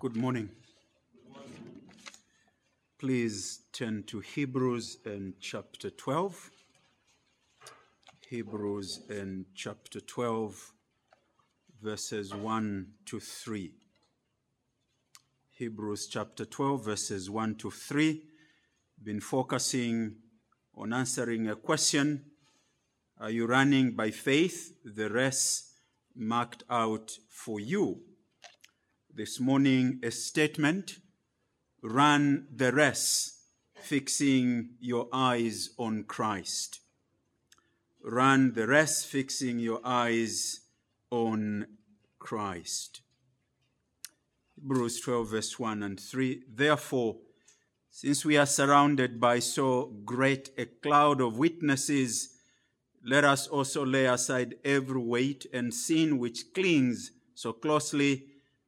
Good morning. Please turn to Hebrews and chapter 12. Hebrews and chapter 12, verses 1 to 3. Hebrews chapter 12, verses 1 to 3. Been focusing on answering a question Are you running by faith? The rest marked out for you. This morning, a statement run the race, fixing your eyes on Christ. Run the race, fixing your eyes on Christ. Hebrews 12, verse 1 and 3. Therefore, since we are surrounded by so great a cloud of witnesses, let us also lay aside every weight and sin which clings so closely.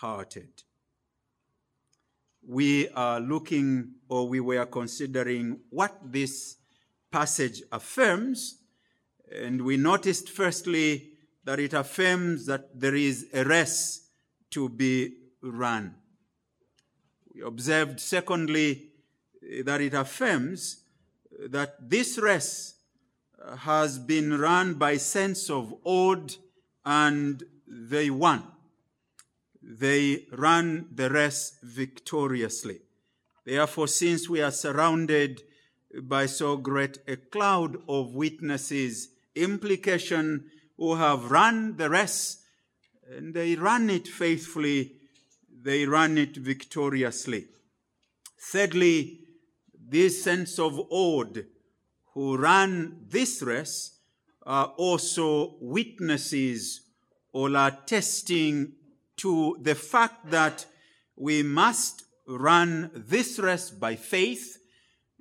hearted. We are looking, or we were considering what this passage affirms, and we noticed firstly that it affirms that there is a race to be run. We observed, secondly, that it affirms that this race has been run by sense of odd and they won. They run the race victoriously. Therefore, since we are surrounded by so great a cloud of witnesses, implication who have run the race, and they run it faithfully, they run it victoriously. Thirdly, this sense of awe who run this race are also witnesses or are testing to the fact that we must run this race by faith.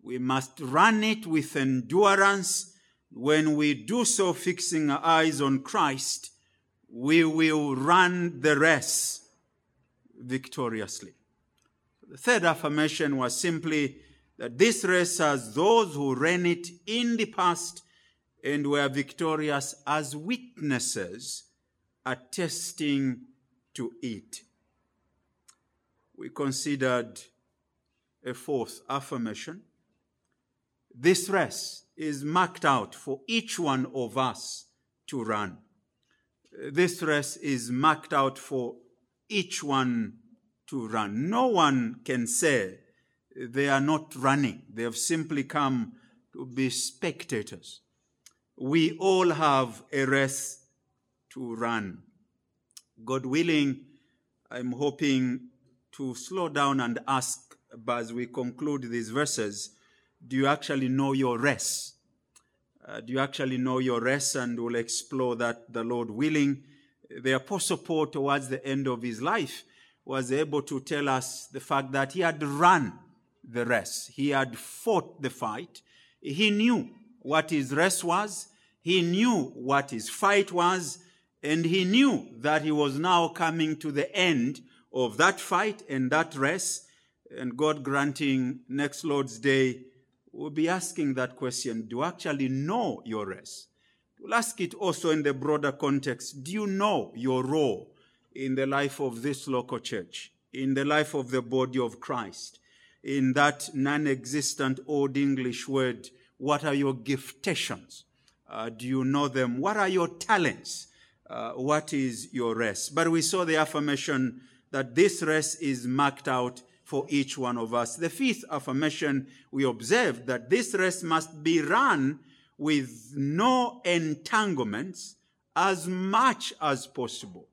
We must run it with endurance. When we do so, fixing our eyes on Christ, we will run the race victoriously. The third affirmation was simply that this race has those who ran it in the past and were victorious as witnesses attesting to it. We considered a fourth affirmation. This race is marked out for each one of us to run. This race is marked out for each one to run. No one can say they are not running. They have simply come to be spectators. We all have a race to run. God willing, I'm hoping to slow down and ask as we conclude these verses, do you actually know your rest? Uh, do you actually know your rest? And we'll explore that the Lord willing. The Apostle Paul, towards the end of his life, was able to tell us the fact that he had run the race. He had fought the fight. He knew what his race was. He knew what his fight was. And he knew that he was now coming to the end of that fight and that race. And God granting next Lord's Day, we'll be asking that question Do you actually know your race? We'll ask it also in the broader context Do you know your role in the life of this local church, in the life of the body of Christ? in that non existent Old English word, what are your giftations? Uh, do you know them? What are your talents? Uh, what is your rest? But we saw the affirmation that this rest is marked out for each one of us. The fifth affirmation, we observed that this rest must be run with no entanglements as much as possible.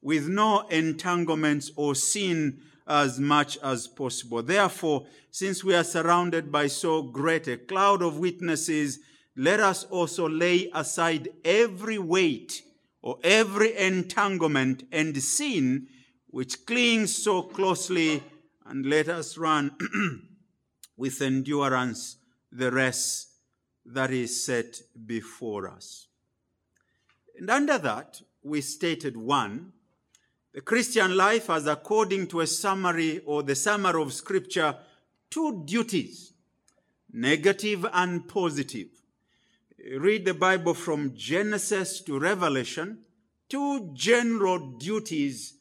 With no entanglements or sin as much as possible. Therefore, since we are surrounded by so great a cloud of witnesses, let us also lay aside every weight or every entanglement and sin which clings so closely, and let us run with endurance the race that is set before us. And under that, we stated one, the Christian life has, according to a summary or the summary of scripture, two duties, negative and positive. Read the Bible from Genesis to Revelation. Two general duties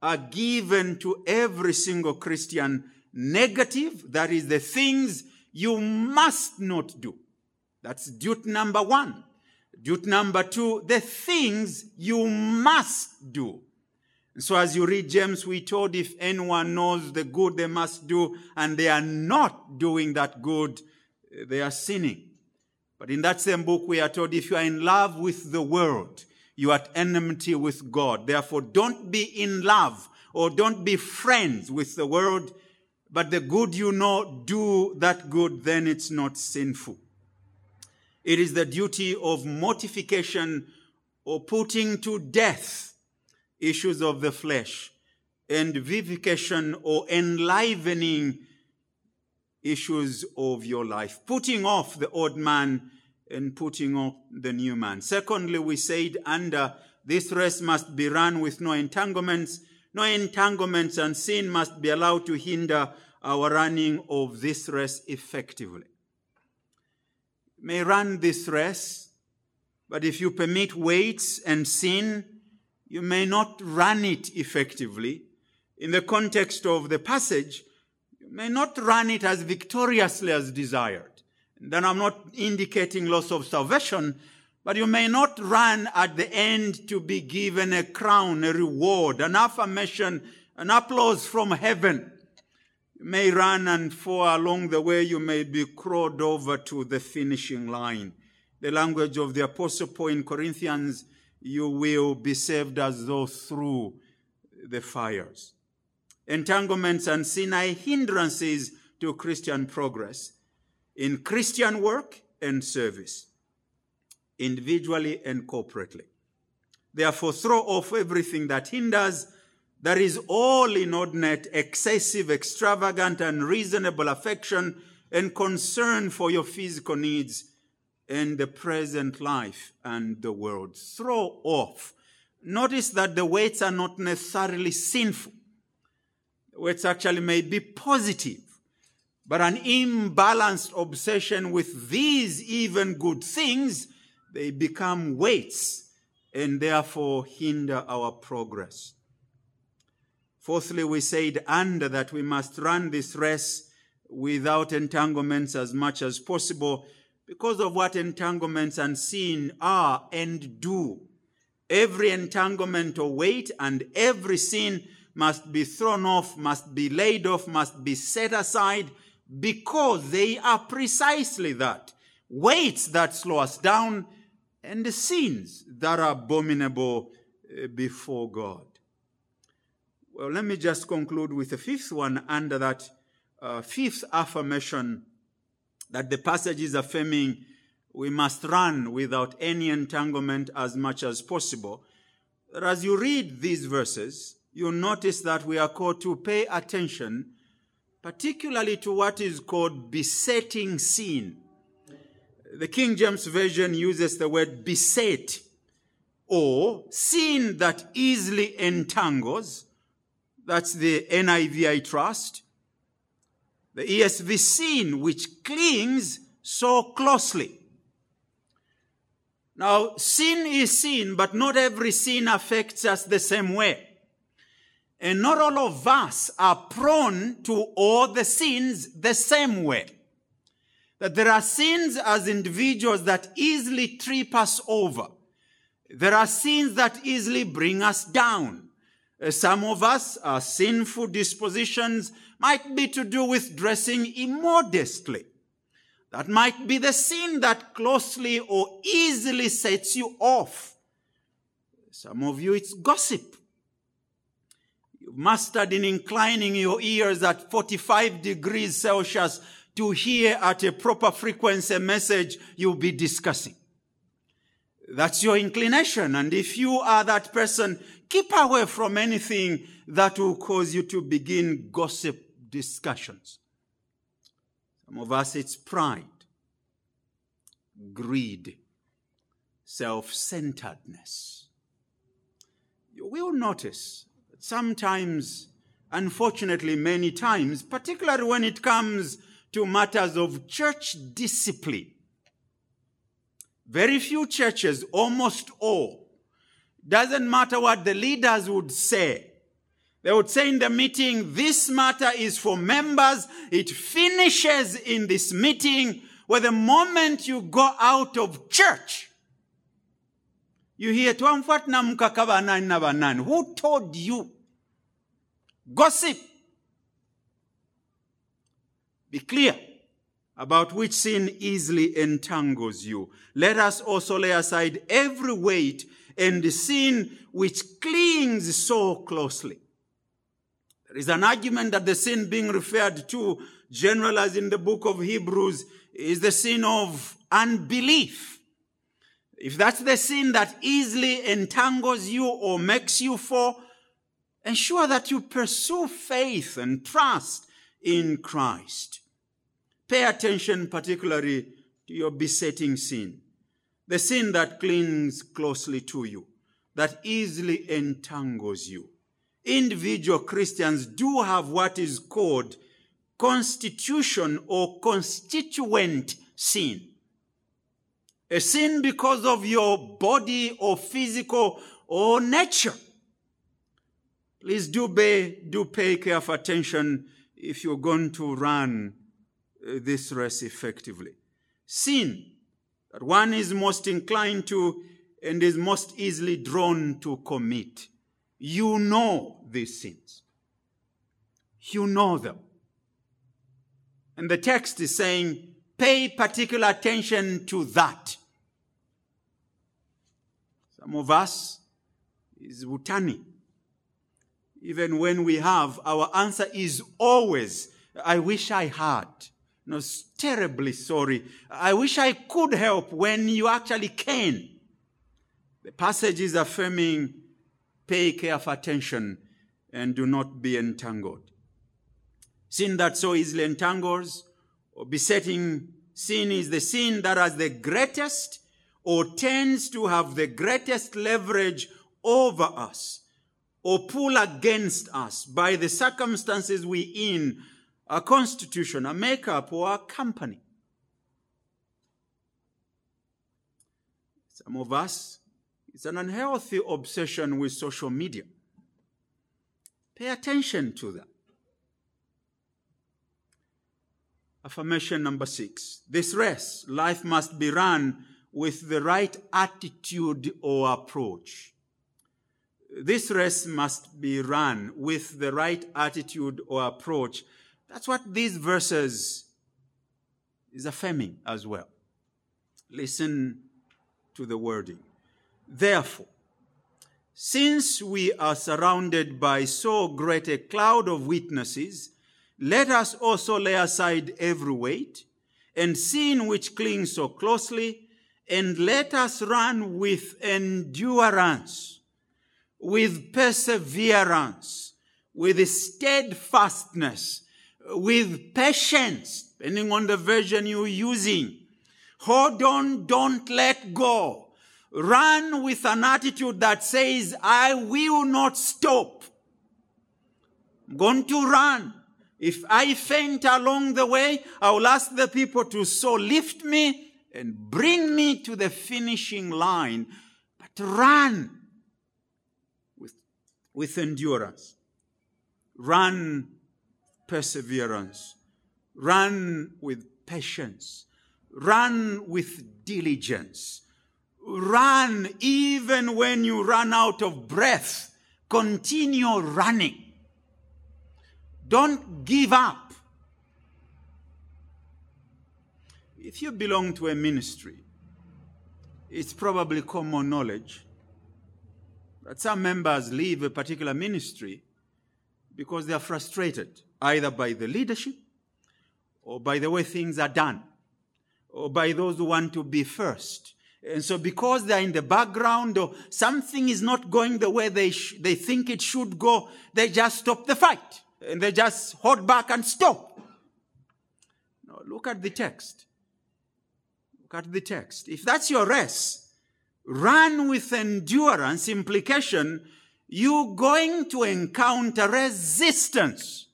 are given to every single Christian. Negative, that is the things you must not do. That's duty number one. Duty number two, the things you must do. So as you read James, we told if anyone knows the good they must do and they are not doing that good, they are sinning. But in that same book, we are told if you are in love with the world, you are at enmity with God. Therefore, don't be in love or don't be friends with the world, but the good you know, do that good, then it's not sinful. It is the duty of mortification or putting to death issues of the flesh and vivification or enlivening issues of your life, putting off the old man and putting off the new man. Secondly, we said under this race must be run with no entanglements. No entanglements and sin must be allowed to hinder our running of this race effectively may run this race, but if you permit weights and sin, you may not run it effectively. In the context of the passage, you may not run it as victoriously as desired. Then I'm not indicating loss of salvation, but you may not run at the end to be given a crown, a reward, an affirmation, an applause from heaven You may run and fall along the way, you may be crawled over to the finishing line. The language of the Apostle Paul in Corinthians, you will be saved as though through the fires. Entanglements and sin are hindrances to Christian progress in Christian work and service, individually and corporately. Therefore, throw off everything that hinders that is all inordinate, excessive, extravagant, unreasonable affection and concern for your physical needs and the present life and the world. Throw off. Notice that the weights are not necessarily sinful. Weights actually may be positive. But an imbalanced obsession with these even good things, they become weights and therefore hinder our progress. Fourthly, we said under that we must run this race without entanglements as much as possible because of what entanglements and sin are and do. Every entanglement or weight and every sin must be thrown off, must be laid off, must be set aside because they are precisely that. Weights that slow us down and the sins that are abominable eh, before God. Well, let me just conclude with the fifth one under that uh, fifth affirmation that the passage is affirming we must run without any entanglement as much as possible. That as you read these verses, you'll notice that we are called to pay attention, particularly to what is called besetting sin. The King James Version uses the word beset or sin that easily entangles that's the NIV I trust. The ESV sin which clings so closely. Now, sin is sin, but not every sin affects us the same way. And not all of us are prone to all the sins the same way. That there are sins as individuals that easily trip us over. There are sins that easily bring us down. Uh, some of us, our sinful dispositions might be to do with dressing immodestly. That might be the sin that closely or easily sets you off. Some of you, it's gossip. Mastered in inclining your ears at 45 degrees Celsius to hear at a proper frequency a message you'll be discussing. That's your inclination. And if you are that person, keep away from anything that will cause you to begin gossip discussions. Some of us, it's pride, greed, self centeredness. You will notice sometimes, unfortunately, many times, particularly when it comes to matters of church discipline, very few churches, almost all, doesn't matter what the leaders would say. They would say in the meeting, this matter is for members. It finishes in this meeting where the moment you go out of church, you hear, twamfuatna mukaka banani na banani. Who told you? Gossip. Be clear about which sin easily entangles you. Let us also lay aside every weight and the sin which clings so closely. There is an argument that the sin being referred to, general as in the book of Hebrews, is the sin of unbelief. If that's the sin that easily entangles you or makes you fall, ensure that you pursue faith and trust in Christ. Pay attention particularly to your besetting sin, the sin that clings closely to you, that easily entangles you. Individual Christians do have what is called constitution or constituent sin. A sin because of your body or physical or nature. Please do pay, do pay careful attention if you're going to run uh, this race effectively. Sin that one is most inclined to and is most easily drawn to commit. You know these sins. You know them. And the text is saying, pay particular attention to that. Some of us is Wutani. Even when we have, our answer is always, I wish I had. No, terribly sorry. I wish I could help when you actually can. The passage is affirming pay careful attention and do not be entangled. Sin that so easily entangles or besetting sin is the sin that has the greatest or tends to have the greatest leverage over us or pull against us by the circumstances we in a constitution, a makeup, or a company. Some of us, it's an unhealthy obsession with social media. Pay attention to that. Affirmation number six. This race, life must be run with the right attitude or approach. This race must be run with the right attitude or approach. That's what these verses is affirming as well. Listen to the wording. Therefore, since we are surrounded by so great a cloud of witnesses, let us also lay aside every weight and sin which clings so closely, and let us run with endurance, with perseverance, with steadfastness, with patience, depending on the version you're using. Hold on, don't let go. Run with an attitude that says, I will not stop. I'm going to run. If I faint along the way, I will ask the people to so lift me and bring me to the finishing line. But run with endurance. Run perseverance. Run with patience. Run with diligence. Run even when you run out of breath. Continue running. Don't give up. If you belong to a ministry, it's probably common knowledge that some members leave a particular ministry because they are frustrated either by the leadership or by the way things are done or by those who want to be first And so, because they're in the background or something is not going the way they, sh- they think it should go, they just stop the fight and they just hold back and stop. Now, look at the text. Look at the text. If that's your race, run with endurance, implication, you're going to encounter resistance.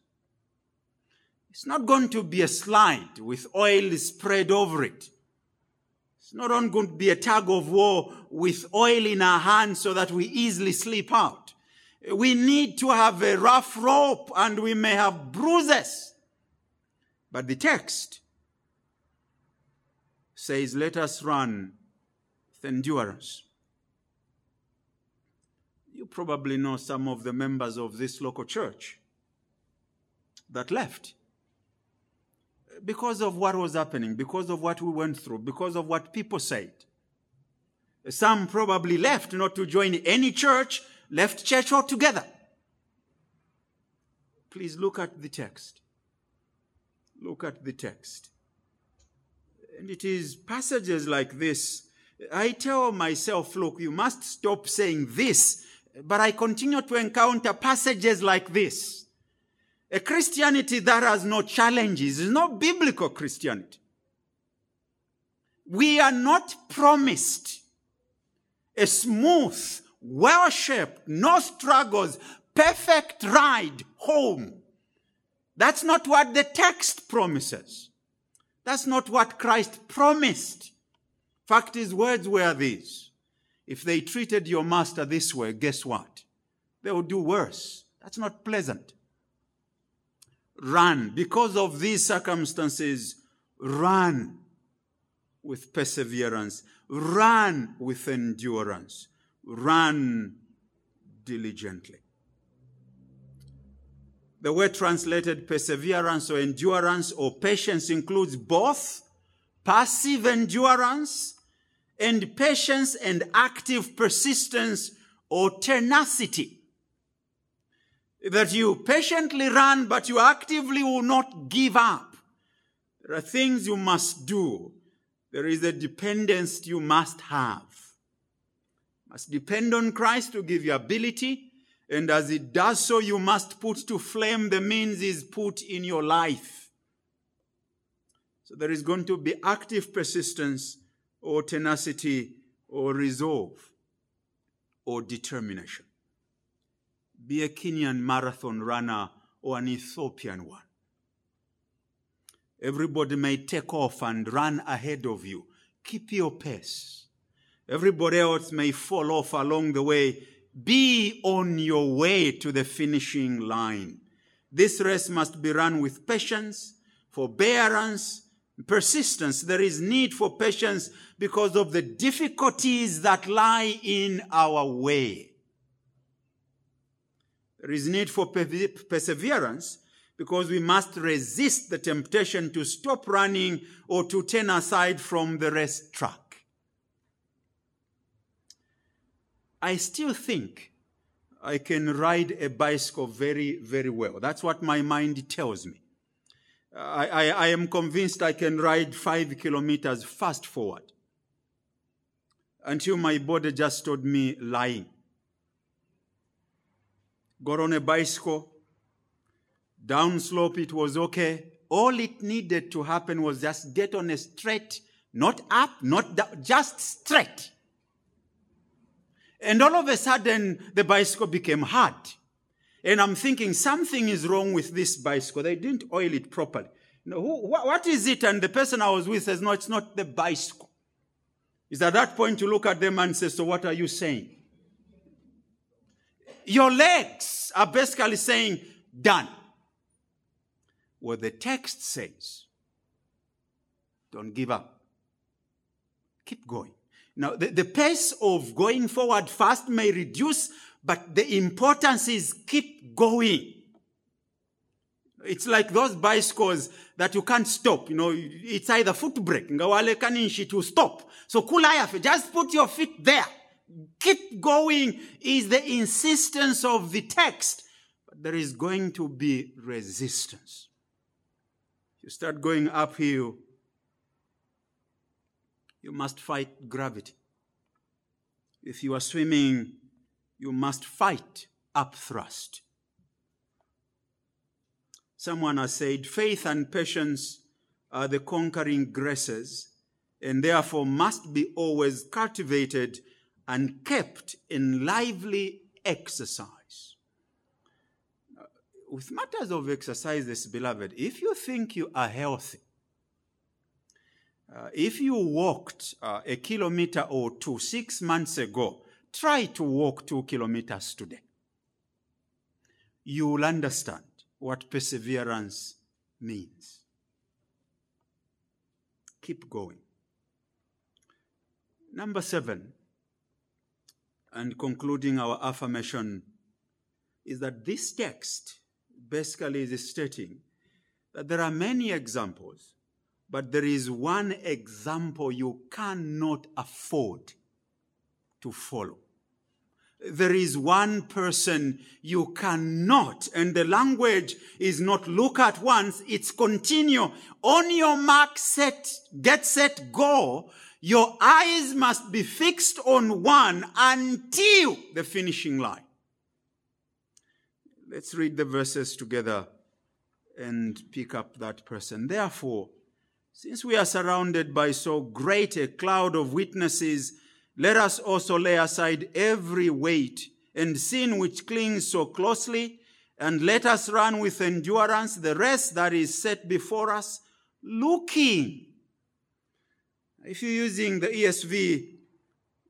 It's not going to be a slide with oil spread over it. It's not going to be a tug of war with oil in our hands so that we easily slip out. We need to have a rough rope and we may have bruises. But the text says, let us run endurance. You probably know some of the members of this local church that left because of what was happening, because of what we went through, because of what people said. Some probably left not to join any church, left church altogether. Please look at the text. Look at the text. And it is passages like this. I tell myself, look, you must stop saying this, but I continue to encounter passages like this. A Christianity that has no challenges is not biblical Christianity. We are not promised a smooth, well shaped, no struggles, perfect ride home. That's not what the text promises. That's not what Christ promised. Fact is, words were these. If they treated your master this way, guess what? They would do worse. That's not pleasant. Run. Because of these circumstances, run with perseverance. Run with endurance. Run diligently. The word translated perseverance or endurance or patience includes both passive endurance and patience and active persistence or tenacity. That you patiently run, but you actively will not give up. There are things you must do. There is a dependence you must have. You must depend on Christ to give you ability and as it does so, you must put to flame the means is put in your life. So there is going to be active persistence or tenacity or resolve or determination. Be a Kenyan marathon runner or an Ethiopian one. Everybody may take off and run ahead of you. Keep your pace. Everybody else may fall off along the way be on your way to the finishing line. This race must be run with patience, forbearance, persistence. There is need for patience because of the difficulties that lie in our way. There is need for perseverance because we must resist the temptation to stop running or to turn aside from the race track. I still think I can ride a bicycle very, very well. That's what my mind tells me. I, I, I, am convinced I can ride five kilometers fast forward until my body just told me lying. Got on a bicycle, down slope, it was okay. All it needed to happen was just get on a straight, not up, not down, just straight. And all of a sudden, the bicycle became hard. And I'm thinking something is wrong with this bicycle. They didn't oil it properly. You know, who, what is it? And the person I was with says, no, it's not the bicycle. Is at that point you look at them and say, so what are you saying? Your legs are basically saying, done. What the text says, don't give up. Keep going. Now, the, the pace of going forward fast may reduce, but the importance is keep going. It's like those bicycles that you can't stop. You know, it's either foot brake, ngawale kaninshi to stop. So just put your feet there. Keep going is the insistence of the text. But there is going to be resistance. You start going uphill, you must fight gravity. If you are swimming, you must fight upthrust. Someone has said faith and patience are the conquering graces and therefore must be always cultivated and kept in lively exercise. With matters of exercises, beloved, if you think you are healthy, uh, if you walked uh, a kilometer or two six months ago, try to walk two kilometers today. You will understand what perseverance means. Keep going. Number seven, and concluding our affirmation, is that this text basically is stating that there are many examples, but there is one example you cannot afford to follow. There is one person you cannot, and the language is not look at once, it's continue. On your mark, set, get set, go. Your eyes must be fixed on one until the finishing line. Let's read the verses together and pick up that person. Therefore, since we are surrounded by so great a cloud of witnesses, let us also lay aside every weight and sin which clings so closely, and let us run with endurance the race that is set before us, looking. If you're using the ESV,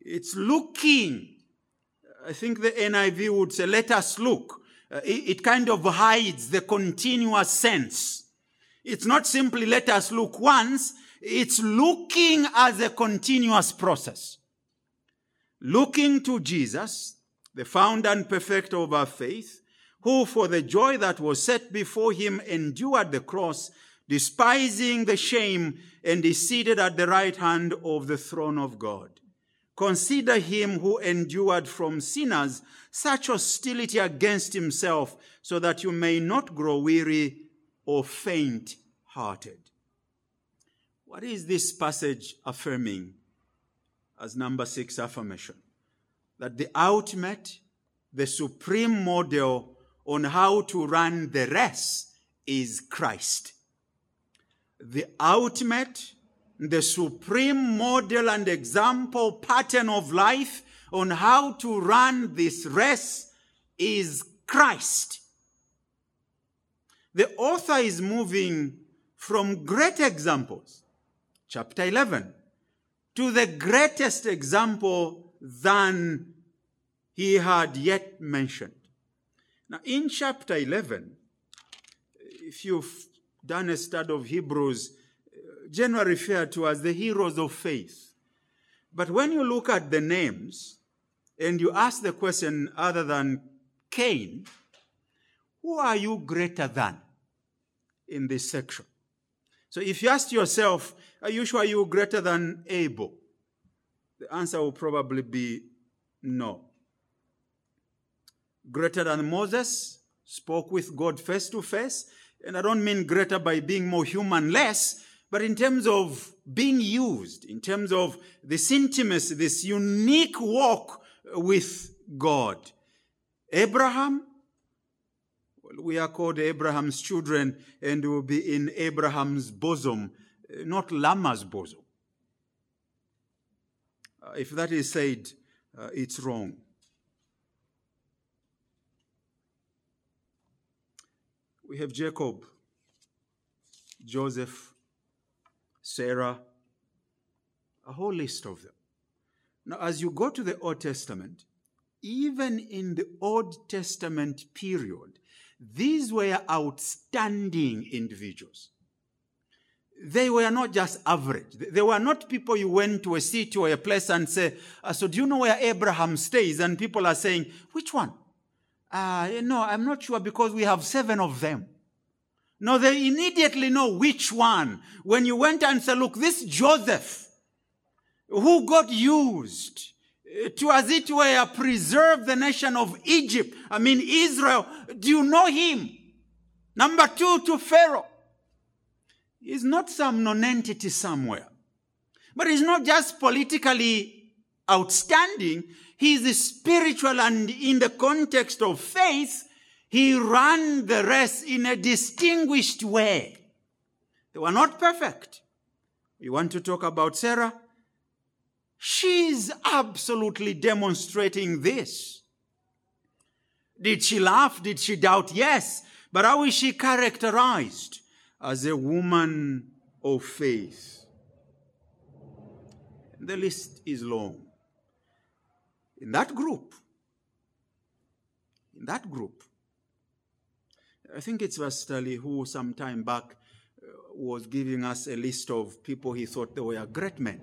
it's looking. I think the NIV would say, let us look. Uh, it, it kind of hides the continuous sense. It's not simply let us look once, it's looking as a continuous process. Looking to Jesus, the founder and perfecter of our faith, who for the joy that was set before him endured the cross, despising the shame, and is seated at the right hand of the throne of God. Consider him who endured from sinners such hostility against himself, so that you may not grow weary or faint hearted. What is this passage affirming as number six affirmation? That the ultimate, the supreme model on how to run the race is Christ. The ultimate, the supreme model and example pattern of life on how to run this race is Christ. The author is moving from great examples, chapter 11, to the greatest example than he had yet mentioned. Now, in chapter 11, if you've done a study of Hebrews, uh, generally referred to as the heroes of faith. But when you look at the names and you ask the question other than Cain, who are you greater than in this section? So if you ask yourself, are you sure you're greater than Abel? The answer will probably be no. Greater than Moses, spoke with God face to face. And I don't mean greater by being more human less, but in terms of being used, in terms of this intimacy, this unique walk with God. Abraham, we are called Abraham's children and will be in Abraham's bosom, not Lama's bosom. Uh, if that is said, uh, it's wrong. We have Jacob, Joseph, Sarah, a whole list of them. Now, as you go to the Old Testament, even in the Old Testament period, these were outstanding individuals. They were not just average. They were not people you went to a city or a place and say, uh, So, do you know where Abraham stays? And people are saying, Which one? Uh, no, I'm not sure because we have seven of them. No, they immediately know which one. When you went and said, Look, this Joseph, who got used to, as it were, preserve the nation of Egypt, I mean Israel, do you know him? Number two, to Pharaoh. He's not some nonentity somewhere. But he's not just politically outstanding. He is spiritual and in the context of faith, he ran the race in a distinguished way. They were not perfect. You want to talk about Sarah? She's absolutely demonstrating this. Did she laugh? Did she doubt? Yes. But how is she characterized? As a woman of faith. The list is long. In that group, in that group, I think it's Vastali who some time back uh, was giving us a list of people he thought they were great men.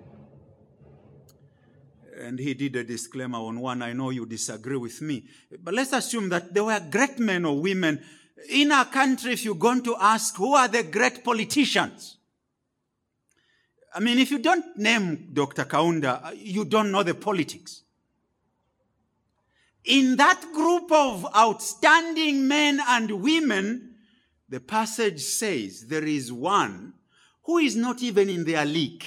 And he did a disclaimer on one. I know you disagree with me. But let's assume that they were great men or women. In our country, if you're going to ask who are the great politicians, I mean, if you don't name Dr. Kaunda, uh, you don't know the politics. In that group of outstanding men and women, the passage says there is one who is not even in their league.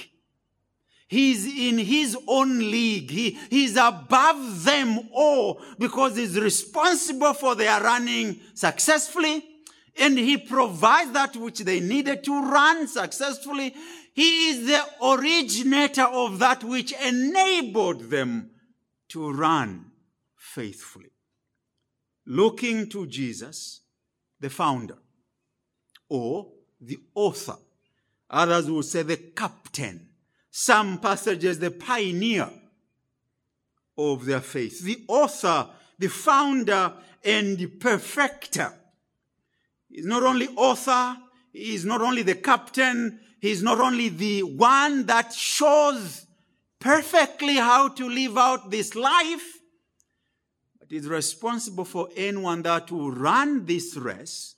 He's in his own league. He, he's above them all because he's responsible for their running successfully and he provides that which they needed to run successfully. He is the originator of that which enabled them to run faithfully. Looking to Jesus, the founder, or the author. Others will say the captain. Some passages, the pioneer of their faith. The author, the founder, and the perfecter. He's not only author, he's not only the captain, he's not only the one that shows perfectly how to live out this life, but is responsible for anyone that will run this race.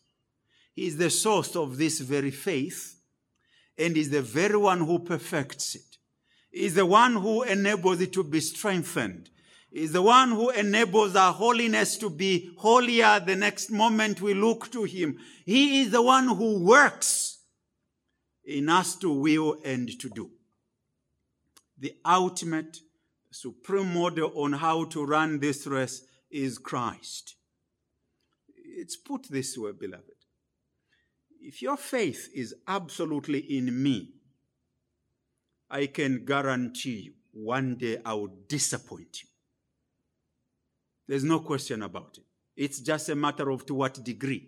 He is the source of this very faith and is the very one who perfects it, is the one who enables it to be strengthened. Is the one who enables our holiness to be holier the next moment we look to him. He is the one who works in us to will and to do. The ultimate, supreme model on how to run this race is Christ. It's put this way, beloved. If your faith is absolutely in me, I can guarantee you one day I will disappoint you. There's no question about it. It's just a matter of to what degree.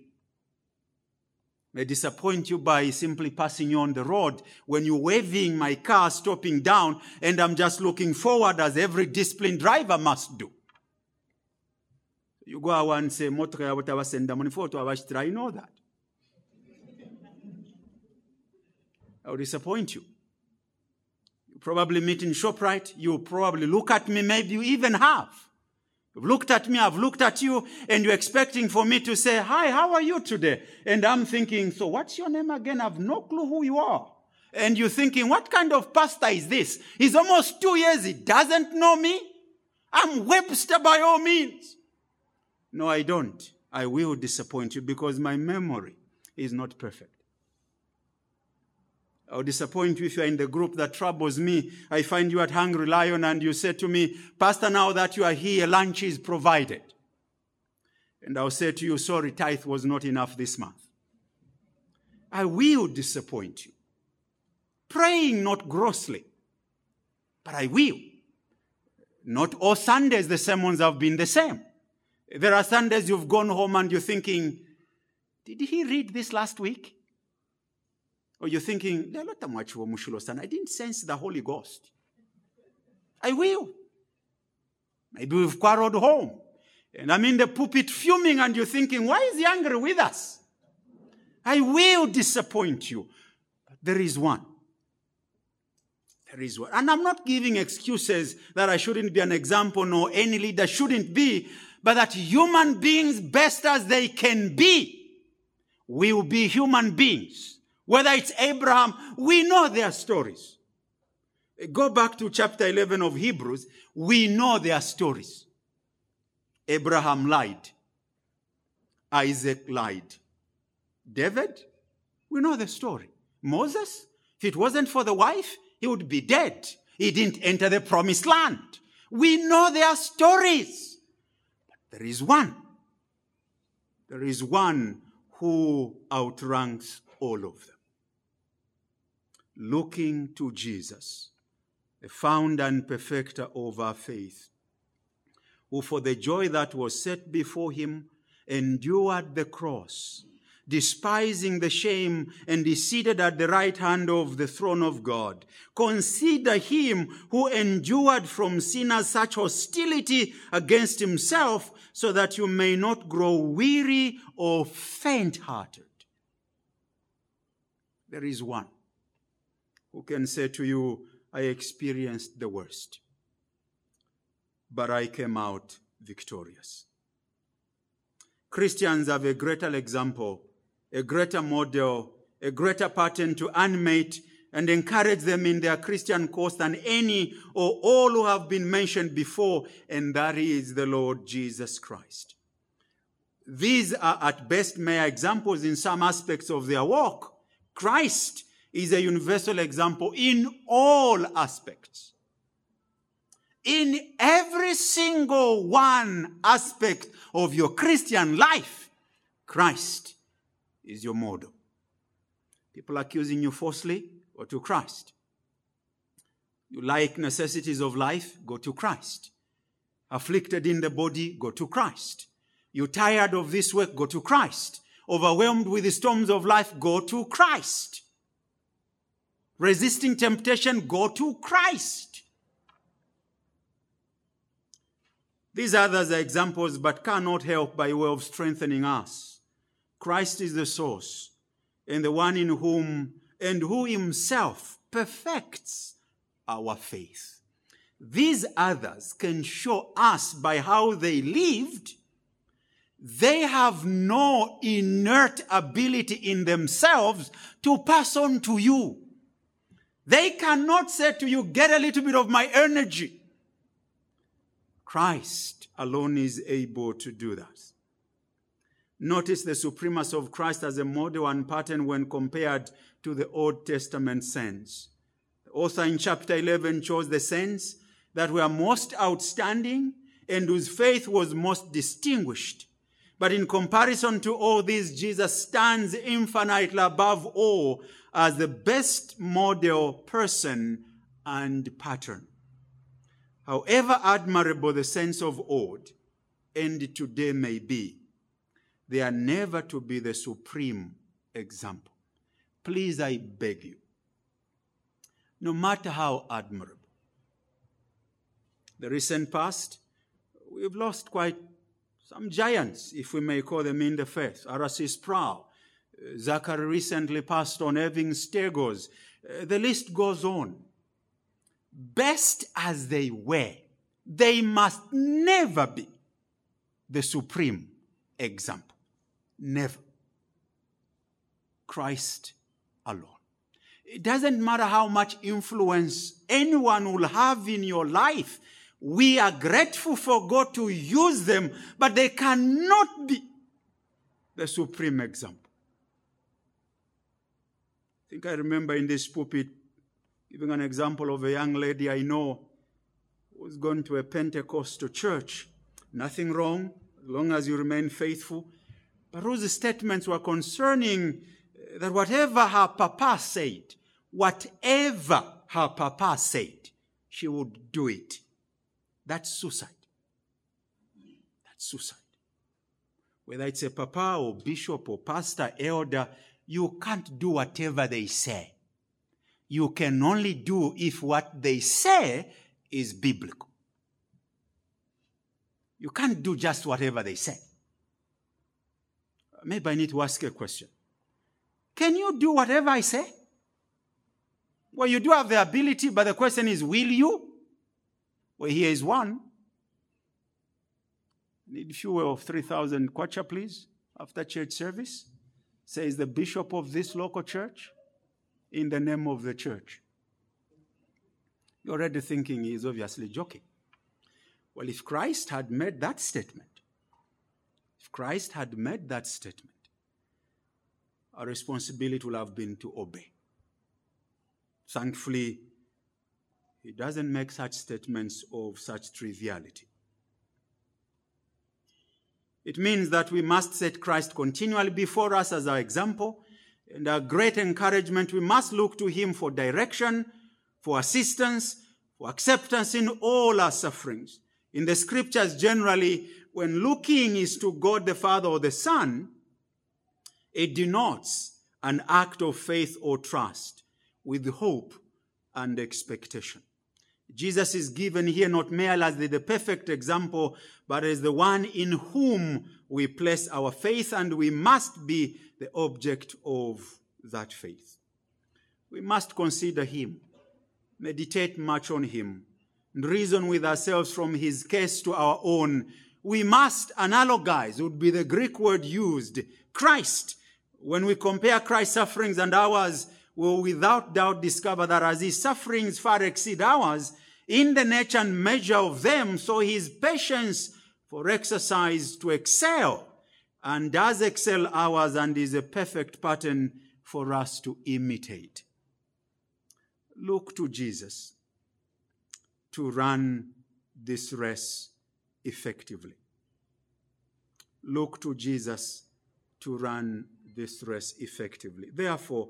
I disappoint you by simply passing you on the road when you're waving my car, stopping down, and I'm just looking forward as every disciplined driver must do. You go out and say, I know that. I will disappoint you. You probably meet in ShopRite. You probably look at me. Maybe you even have. You've looked at me. I've looked at you and you're expecting for me to say, hi, how are you today? And I'm thinking, so what's your name again? I've no clue who you are. And you're thinking, what kind of pastor is this? He's almost two years. He doesn't know me. I'm Webster by all means. No, I don't. I will disappoint you because my memory is not perfect. I'll disappoint you if you're in the group that troubles me. I find you at Hungry Lion and you say to me, Pastor, now that you are here, lunch is provided. And I'll say to you, sorry, tithe was not enough this month. I will disappoint you. Praying not grossly, but I will. Not all Sundays the sermons have been the same. There are Sundays you've gone home and you're thinking, did he read this last week? Or you're thinking. I didn't sense the Holy Ghost. I will. Maybe we've quarreled home. And I'm in the pulpit fuming and you're thinking, why is he angry with us? I will disappoint you. But there is one. There is one. And I'm not giving excuses that I shouldn't be an example nor any leader shouldn't be but that human beings, best as they can be, will be human beings. Whether it's Abraham, we know their stories. Go back to chapter 11 of Hebrews, we know their stories. Abraham lied. Isaac lied. David, we know the story. Moses, if it wasn't for the wife, he would be dead. He didn't enter the promised land. We know their stories. But there is one. There is one who outranks all of them. Looking to Jesus, the founder and perfecter of our faith, who for the joy that was set before him endured the cross, despising the shame, and is seated at the right hand of the throne of God. Consider him who endured from sinners such hostility against himself, so that you may not grow weary or faint hearted. There is one who can say to you, I experienced the worst, but I came out victorious. Christians have a greater example, a greater model, a greater pattern to animate and encourage them in their Christian course than any or all who have been mentioned before, and that is the Lord Jesus Christ. These are at best mere examples in some aspects of their walk. Christ is a universal example in all aspects. In every single one aspect of your Christian life, Christ is your model. People accusing you falsely, go to Christ. You like necessities of life, go to Christ. Afflicted in the body, go to Christ. You're tired of this work, go to Christ. Overwhelmed with the storms of life, go to Christ. Resisting temptation, go to Christ. These others are examples, but cannot help by way of strengthening us. Christ is the source, and the one in whom and who himself perfects our faith. These others can show us by how they lived. They have no inert ability in themselves to pass on to you. They cannot say to you, get a little bit of my energy. Christ alone is able to do that. Notice the supremacy of Christ as a model and pattern when compared to the Old Testament saints. The author in chapter 11 chose the saints that were most outstanding and whose faith was most distinguished. But in comparison to all these, Jesus stands infinitely above all as the best model person and pattern. However admirable the sense of old and today may be, they are never to be the supreme example. Please, I beg you, no matter how admirable, the recent past, we've lost quite some giants, if we may call them in the faith. R.C. Sproul, Zachary recently passed on, Irving Steggles. Uh, the list goes on best as they were, they must never be the supreme example. Never. Christ alone. It doesn't matter how much influence anyone will have in your life. We are grateful for God to use them, but they cannot be the supreme example. I think I remember in this pulpit giving an example of a young lady I know who's gone to a Pentecostal church. Nothing wrong, as long as you remain faithful. But whose statements were concerning uh, that whatever her papa said, whatever her papa said, she would do it. That's suicide. That's suicide. Whether it's a papa or bishop or pastor, elder, you can't do whatever they say you can only do if what they say is biblical. You can't do just whatever they say. Maybe I need to ask a question. Can you do whatever I say? Well, you do have the ability, but the question is, will you? Well, here is one. Need fuel of 3,000 kwacha, please, after church service. Says the bishop of this local church in the name of the church. You're already thinking he's obviously joking. Well, if Christ had made that statement, if Christ had made that statement, our responsibility would have been to obey. Thankfully, he doesn't make such statements of such triviality. It means that we must set Christ continually before us as our example and our great encouragement. We must look to him for direction, for assistance, for acceptance in all our sufferings. In the scriptures, generally, when looking is to God the Father or the Son, it denotes an act of faith or trust with hope and expectation. Jesus is given here not merely as the, perfect example, but as the one in whom we place our faith, and we must be the object of that faith. We must consider him, meditate much on him, and reason with ourselves from his case to our own. We must analogize, would be the Greek word used, Christ. When we compare Christ's sufferings and ours, will without doubt discover that as his sufferings far exceed ours, in the nature and measure of them, so his patience for exercise to excel and does excel ours and is a perfect pattern for us to imitate. Look to Jesus to run this race effectively. Look to Jesus to run this race effectively. Therefore,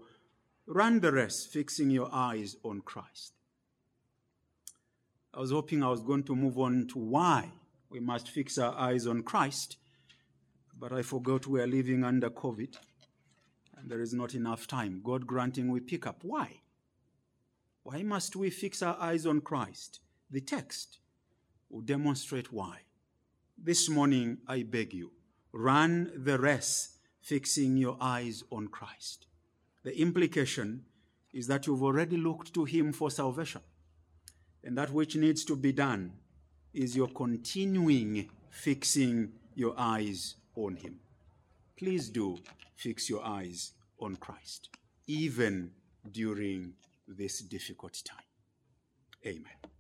Run the rest, fixing your eyes on Christ. I was hoping I was going to move on to why we must fix our eyes on Christ, but I forgot we are living under COVID and there is not enough time. God granting we pick up. Why? Why must we fix our eyes on Christ? The text will demonstrate why. This morning, I beg you, run the race, fixing your eyes on Christ. The implication is that you've already looked to Him for salvation. And that which needs to be done is your continuing fixing your eyes on Him. Please do fix your eyes on Christ, even during this difficult time. Amen.